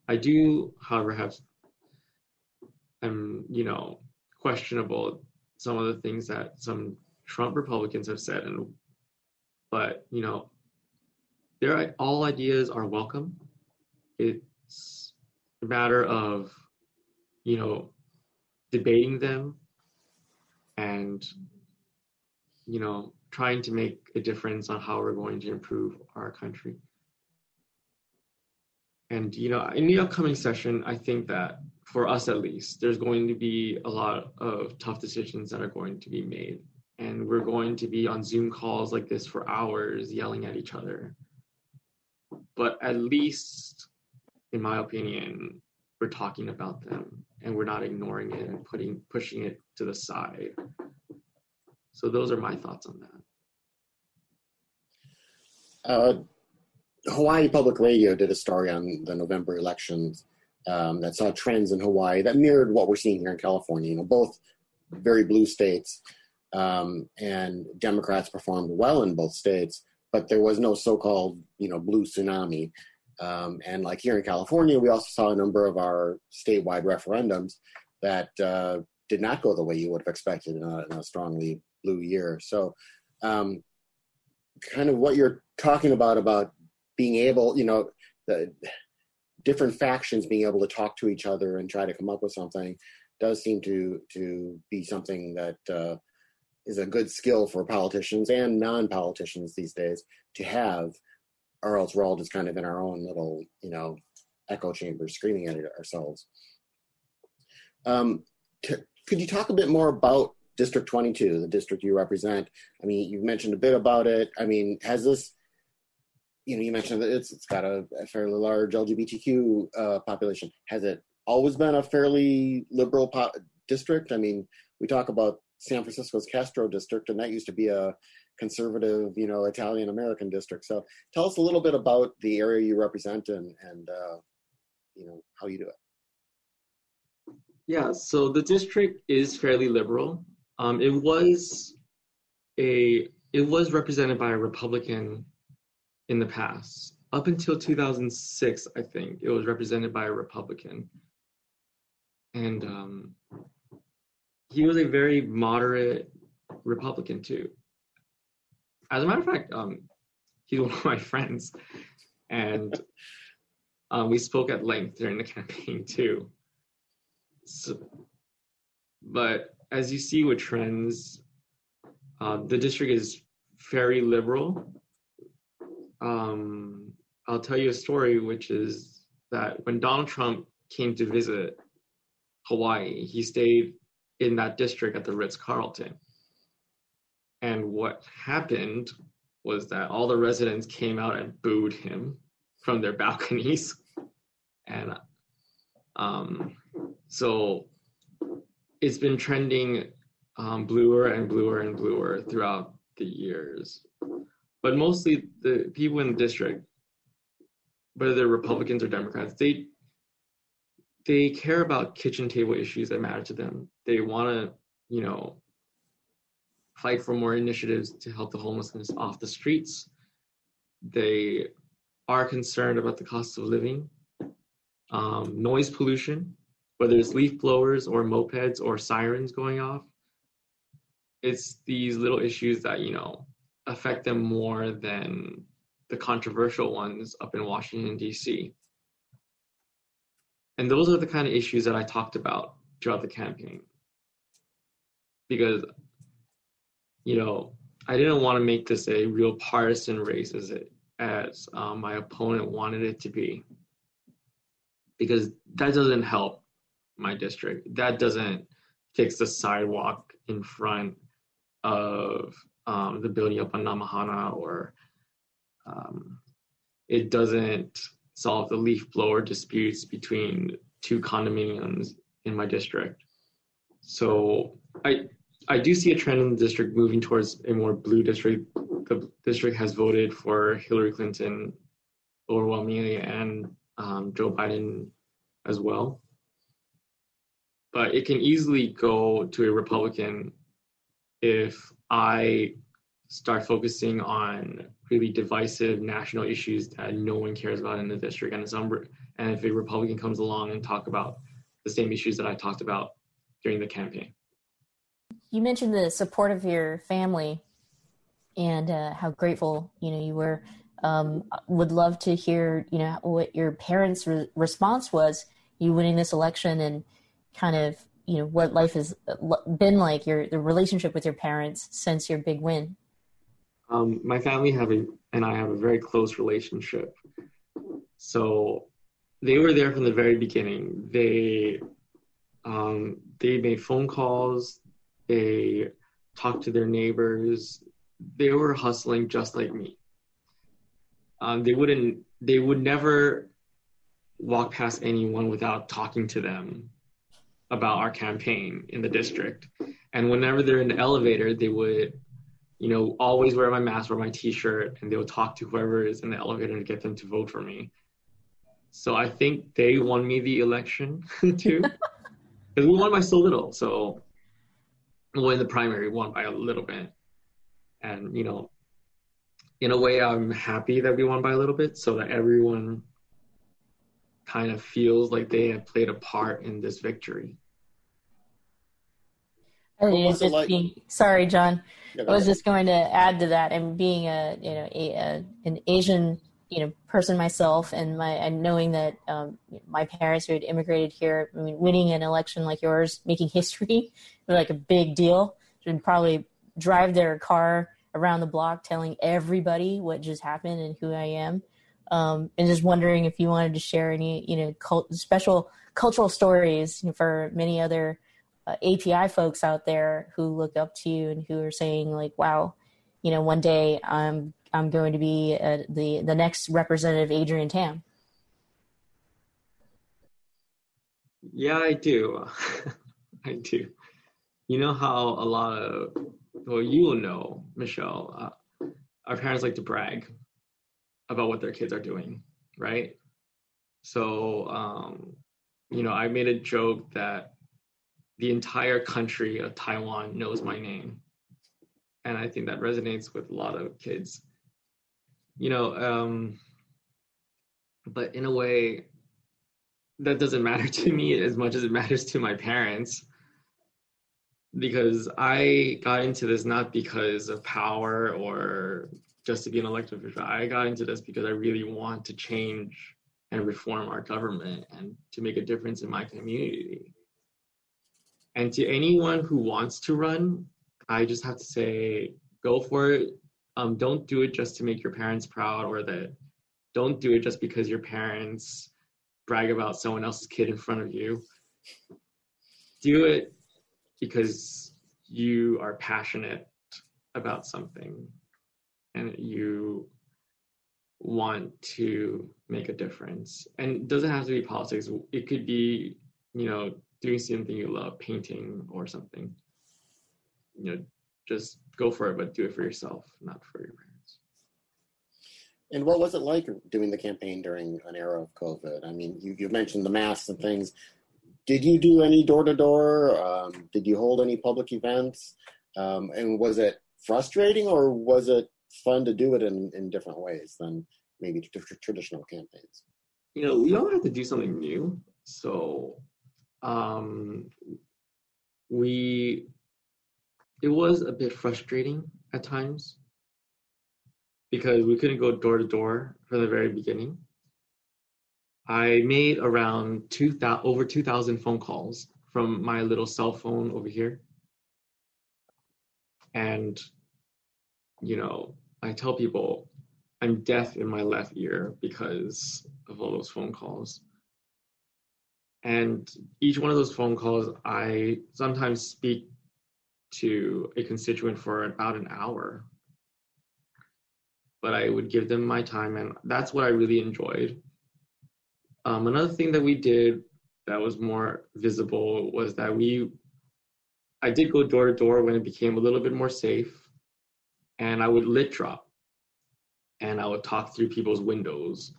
I do, however, have I'm you know questionable some of the things that some Trump Republicans have said, and but you know, there all ideas are welcome. It's a matter of you know debating them and you know trying to make a difference on how we're going to improve our country. And you know, in the upcoming session, I think that for us at least, there's going to be a lot of tough decisions that are going to be made. And we're going to be on Zoom calls like this for hours yelling at each other. But at least, in my opinion, we're talking about them and we're not ignoring it and putting pushing it to the side. So those are my thoughts on that. Uh, Hawaii Public Radio did a story on the November elections um, that saw trends in Hawaii that mirrored what we're seeing here in California. You know, both very blue states, um, and Democrats performed well in both states, but there was no so-called you know blue tsunami. Um, and like here in California, we also saw a number of our statewide referendums that uh, did not go the way you would have expected in a, in a strongly blue year. So, um, kind of what you're talking about about being able, you know, the different factions being able to talk to each other and try to come up with something does seem to to be something that uh, is a good skill for politicians and non-politicians these days to have, or else we're all just kind of in our own little, you know, echo chamber screaming at it ourselves. Um, t- could you talk a bit more about District 22, the district you represent? I mean, you've mentioned a bit about it. I mean, has this you know, you mentioned that it's it's got a, a fairly large LGBTQ uh, population. Has it always been a fairly liberal po- district? I mean, we talk about San Francisco's Castro district, and that used to be a conservative, you know, Italian American district. So, tell us a little bit about the area you represent and and uh, you know how you do it. Yeah, so the district is fairly liberal. Um, it was a it was represented by a Republican in the past. Up until 2006, I think, it was represented by a Republican. And um, he was a very moderate Republican, too. As a matter of fact, um, he's one of my friends. And um, we spoke at length during the campaign, too. So, but as you see with trends, uh, the district is very liberal um, I'll tell you a story, which is that when Donald Trump came to visit Hawaii, he stayed in that district at the Ritz Carlton. And what happened was that all the residents came out and booed him from their balconies. And um, so it's been trending um, bluer and bluer and bluer throughout the years but mostly the people in the district, whether they're Republicans or Democrats, they they care about kitchen table issues that matter to them. They want to, you know, fight for more initiatives to help the homelessness off the streets. They are concerned about the cost of living, um, noise pollution, whether it's leaf blowers or mopeds or sirens going off. It's these little issues that, you know, affect them more than the controversial ones up in Washington, D.C. And those are the kind of issues that I talked about throughout the campaign. Because, you know, I didn't want to make this a real partisan race as it as um, my opponent wanted it to be. Because that doesn't help my district. That doesn't fix the sidewalk in front of um, the building up on Namahana or um, it doesn't solve the leaf blower disputes between two condominiums in my district. So I I do see a trend in the district moving towards a more blue district. The district has voted for Hillary Clinton overwhelmingly and um, Joe Biden as well. But it can easily go to a Republican if I start focusing on really divisive national issues that no one cares about in the district. And some and if a republican comes along and talk about the same issues that i talked about during the campaign. You mentioned the support of your family and uh, how grateful you know you were. Um, would love to hear you know what your parents re- response was you winning this election and kind of you know what life has uh, been like your the relationship with your parents since your big win um, my family have a and I have a very close relationship. So they were there from the very beginning. They um, they made phone calls. They talked to their neighbors. They were hustling just like me. Um, they wouldn't. They would never walk past anyone without talking to them about our campaign in the district. And whenever they're in the elevator, they would you know, always wear my mask, wear my t-shirt, and they'll talk to whoever is in the elevator to get them to vote for me. So I think they won me the election too, because we won by so little. So, well, in the primary, won by a little bit, and you know, in a way, I'm happy that we won by a little bit, so that everyone kind of feels like they have played a part in this victory. Like? Being, sorry, John. I was just going to add to that, and being a you know a, a, an Asian you know person myself, and my and knowing that um, my parents who had immigrated here, I mean, winning an election like yours, making history, like a big deal. Should probably drive their car around the block, telling everybody what just happened and who I am. Um, and just wondering if you wanted to share any you know cult, special cultural stories for many other uh, API folks out there who look up to you and who are saying like, "Wow, you know, one day I'm I'm going to be uh, the the next representative Adrian Tam." Yeah, I do. I do. You know how a lot of well, you will know, Michelle. Uh, our parents like to brag about what their kids are doing, right? So, um, you know, I made a joke that the entire country of Taiwan knows my name. And I think that resonates with a lot of kids. You know, um, but in a way, that doesn't matter to me as much as it matters to my parents. Because I got into this not because of power or just to be an elected official. I got into this because I really want to change and reform our government and to make a difference in my community. And to anyone who wants to run, I just have to say, go for it. Um, don't do it just to make your parents proud or that don't do it just because your parents brag about someone else's kid in front of you. Do it because you are passionate about something and you want to make a difference. And it doesn't have to be politics. It could be, you know, doing something you love, painting or something, you know, just go for it, but do it for yourself, not for your parents. And what was it like doing the campaign during an era of COVID? I mean, you, you mentioned the masks and things. Did you do any door to door? Did you hold any public events? Um, and was it frustrating or was it fun to do it in, in different ways than maybe t- traditional campaigns? You know, we all have to do something new. So um, we it was a bit frustrating at times because we couldn't go door to door from the very beginning. I made around two thousand over two thousand phone calls from my little cell phone over here, and you know, I tell people I'm deaf in my left ear because of all those phone calls. And each one of those phone calls, I sometimes speak to a constituent for about an hour. But I would give them my time, and that's what I really enjoyed. Um, another thing that we did that was more visible was that we, I did go door to door when it became a little bit more safe, and I would lit drop, and I would talk through people's windows,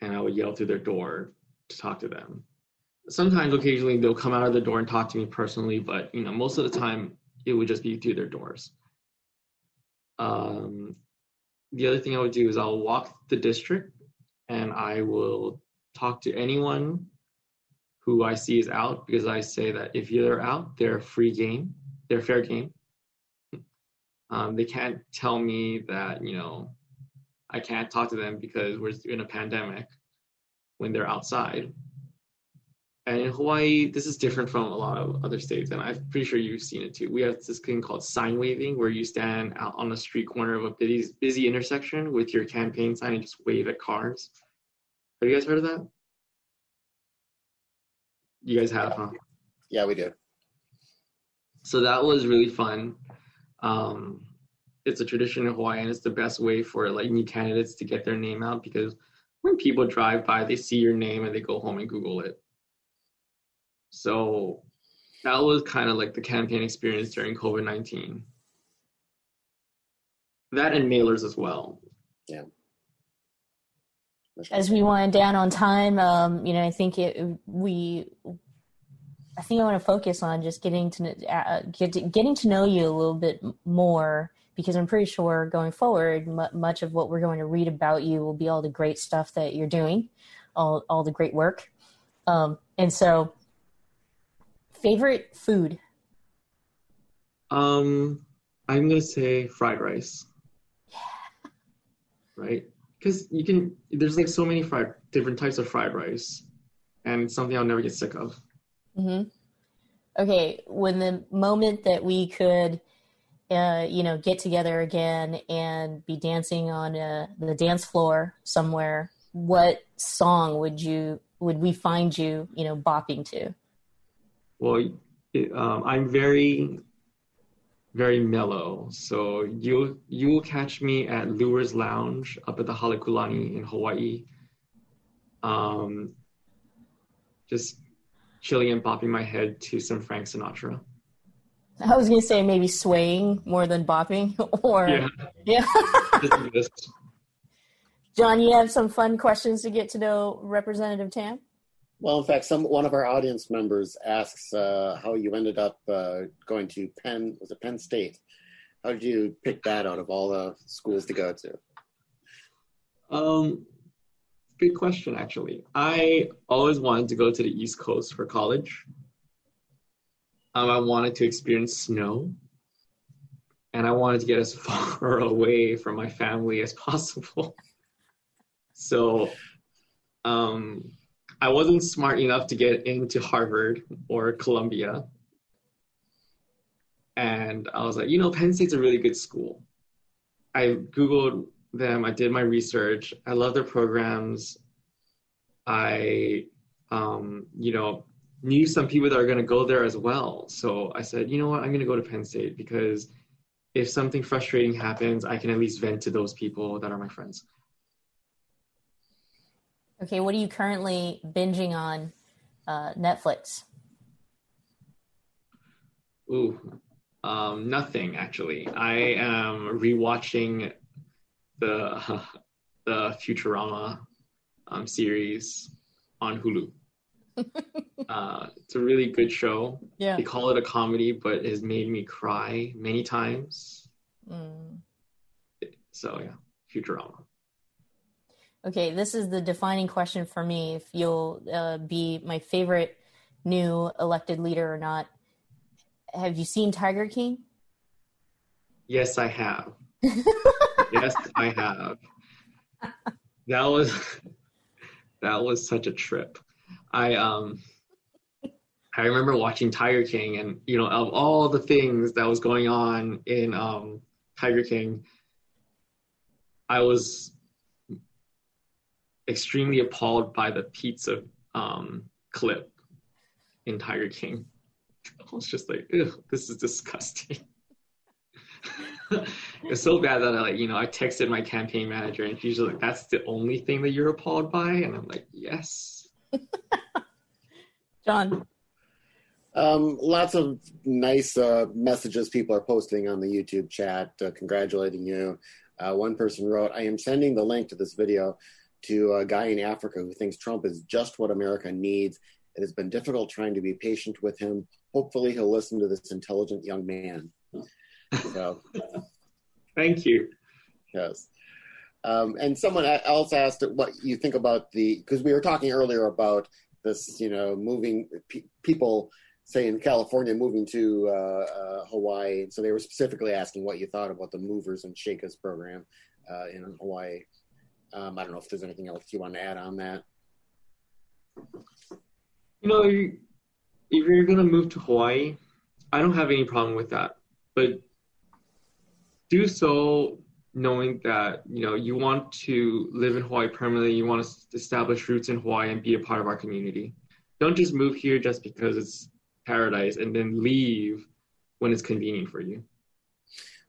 and I would yell through their door to talk to them. Sometimes, occasionally, they'll come out of the door and talk to me personally, but you know, most of the time, it would just be through their doors. Um, the other thing I would do is I'll walk the district and I will talk to anyone who I see is out because I say that if you're out, they're free game, they're fair game. Um, they can't tell me that you know I can't talk to them because we're in a pandemic when they're outside. And in Hawaii, this is different from a lot of other states, and I'm pretty sure you've seen it too. We have this thing called sign waving, where you stand out on the street corner of a busy, busy intersection with your campaign sign and just wave at cars. Have you guys heard of that? You guys have, huh? Yeah, we do. So that was really fun. Um, it's a tradition in Hawaii, and it's the best way for like new candidates to get their name out because when people drive by, they see your name and they go home and Google it. So that was kind of like the campaign experience during COVID 19. That and mailers as well. Yeah. As we wind down on time, um, you know, I think it, we, I think I want to focus on just getting to uh, get, getting to know you a little bit more because I'm pretty sure going forward, m- much of what we're going to read about you will be all the great stuff that you're doing, all all the great work. Um, and so, favorite food? Um, I'm gonna say fried rice. Yeah. Right, because you can. There's like so many fried different types of fried rice, and it's something I'll never get sick of. Hmm Okay, when the moment that we could, uh, you know, get together again and be dancing on uh, the dance floor somewhere, what song would you would we find you, you know, bopping to? Well, it, um, I'm very, very mellow. So you you will catch me at Lewers Lounge up at the Halekulani in Hawaii. Um, just chilling and bopping my head to some Frank Sinatra. I was gonna say maybe swaying more than bopping, or Yeah. yeah. John, you have some fun questions to get to know Representative Tam. Well, in fact, some one of our audience members asks uh, how you ended up uh, going to Penn. Was it Penn State? How did you pick that out of all the schools to go to? Um, good question, actually. I always wanted to go to the East Coast for college. Um, I wanted to experience snow, and I wanted to get as far away from my family as possible. So, um, I wasn't smart enough to get into Harvard or Columbia. And I was like, you know, Penn State's a really good school. I Googled them, I did my research. I love their programs. I, um, you know, knew some people that are going to go there as well. So I said, you know what, I'm going to go to Penn State because if something frustrating happens, I can at least vent to those people that are my friends. Okay, what are you currently binging on uh, Netflix? Ooh, um, nothing actually. I am rewatching the the Futurama um, series on Hulu. uh, it's a really good show. Yeah. They call it a comedy, but it has made me cry many times. Mm. So yeah, Futurama. Okay, this is the defining question for me. If you'll uh, be my favorite new elected leader or not. Have you seen Tiger King? Yes, I have. yes, I have. That was that was such a trip. I um I remember watching Tiger King and you know of all the things that was going on in um Tiger King I was extremely appalled by the pizza um clip in Tiger King. I was just like, this is disgusting. it's so bad that I like, you know, I texted my campaign manager and she's like, that's the only thing that you're appalled by? And I'm like, yes. John. Um, lots of nice uh, messages people are posting on the YouTube chat uh, congratulating you. Uh, one person wrote, I am sending the link to this video to a guy in Africa who thinks Trump is just what America needs. It has been difficult trying to be patient with him. Hopefully, he'll listen to this intelligent young man. So, thank you. Yes. Um, and someone else asked what you think about the because we were talking earlier about this, you know, moving pe- people say in California moving to uh, uh, Hawaii. So they were specifically asking what you thought about the movers and shakers program uh, in Hawaii. Um, I don't know if there's anything else you want to add on that. You know, if you're going to move to Hawaii, I don't have any problem with that. But do so knowing that you know you want to live in Hawaii permanently, you want to establish roots in Hawaii and be a part of our community. Don't just move here just because it's paradise and then leave when it's convenient for you.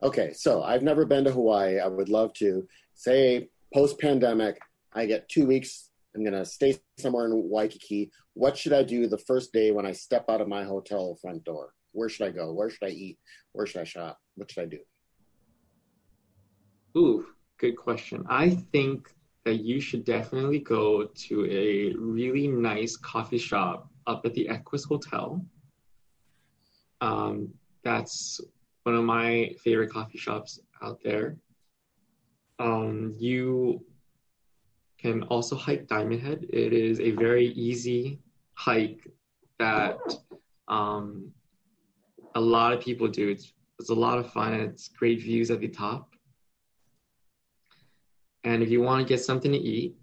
Okay, so I've never been to Hawaii. I would love to. Say post pandemic, I get two weeks. I'm gonna stay somewhere in Waikiki. What should I do the first day when I step out of my hotel front door? Where should I go? Where should I eat? Where should I shop? What should I do? Ooh, good question. I think that you should definitely go to a really nice coffee shop up at the Equus Hotel. Um, that's one of my favorite coffee shops out there. Um, you can also hike Diamond Head. It is a very easy hike that um, a lot of people do. It's, it's a lot of fun it's great views at the top. And if you want to get something to eat,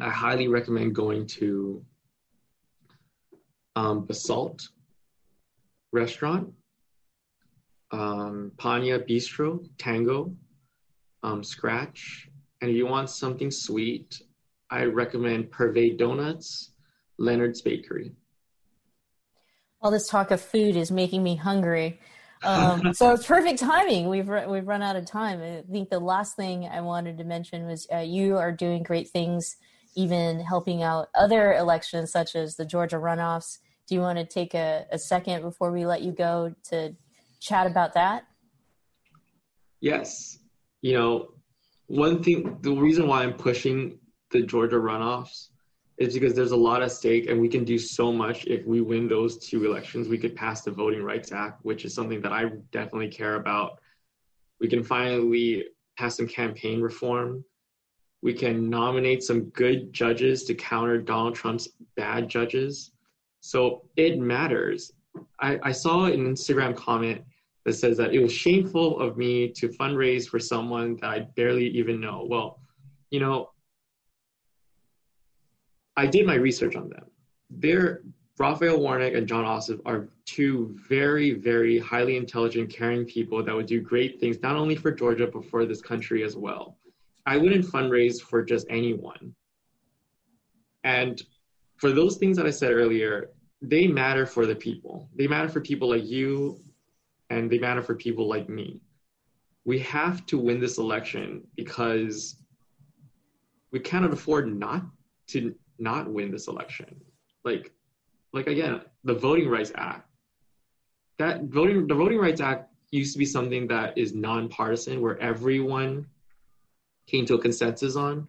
I highly recommend going to um, Basalt Restaurant, um, Panya Bistro, Tango, um, Scratch. And if you want something sweet, I recommend Purvé Donuts, Leonard's Bakery. All this talk of food is making me hungry. Um, so it's perfect timing. We've we've run out of time. I think the last thing I wanted to mention was uh, you are doing great things, even helping out other elections such as the Georgia runoffs. Do you want to take a, a second before we let you go to chat about that? Yes. You know, one thing, the reason why I'm pushing the Georgia runoffs is because there's a lot at stake and we can do so much if we win those two elections. We could pass the Voting Rights Act, which is something that I definitely care about. We can finally pass some campaign reform. We can nominate some good judges to counter Donald Trump's bad judges. So it matters. I, I saw an Instagram comment that says that it was shameful of me to fundraise for someone that I barely even know. Well, you know, I did my research on them. They're Raphael Warnock and Jon Ossoff are two very, very highly intelligent, caring people that would do great things, not only for Georgia, but for this country as well. I wouldn't fundraise for just anyone. And for those things that I said earlier, they matter for the people. They matter for people like you, and they matter for people like me. We have to win this election because we cannot afford not to not win this election. Like, like again, the Voting Rights Act. That voting, the Voting Rights Act used to be something that is nonpartisan, where everyone came to a consensus on.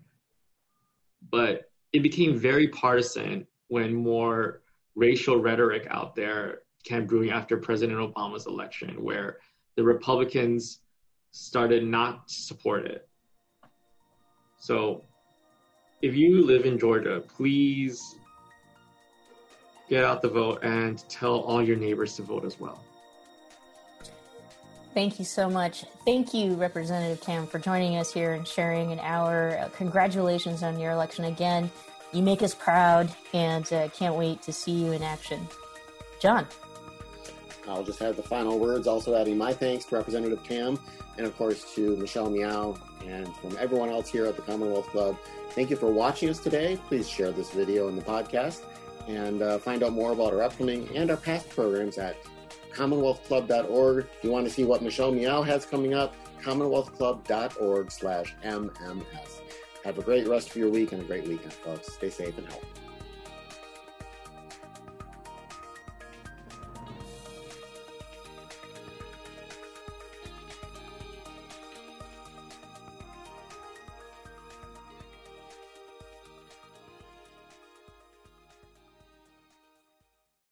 But it became very partisan when more racial rhetoric out there came brewing after President Obama's election, where the Republicans started not to support it. So if you live in Georgia, please get out the vote and tell all your neighbors to vote as well. Thank you so much. Thank you, Representative Tam, for joining us here and sharing an hour. Uh, congratulations on your election again. You make us proud and uh, can't wait to see you in action. John. I'll just have the final words, also adding my thanks to Representative Tam and, of course, to Michelle Meow and from everyone else here at the Commonwealth Club. Thank you for watching us today. Please share this video and the podcast and uh, find out more about our upcoming and our past programs at commonwealthclub.org. If you want to see what Michelle Meow has coming up, commonwealthclub.org slash MMS. Have a great rest of your week and a great weekend, folks. Stay safe and healthy.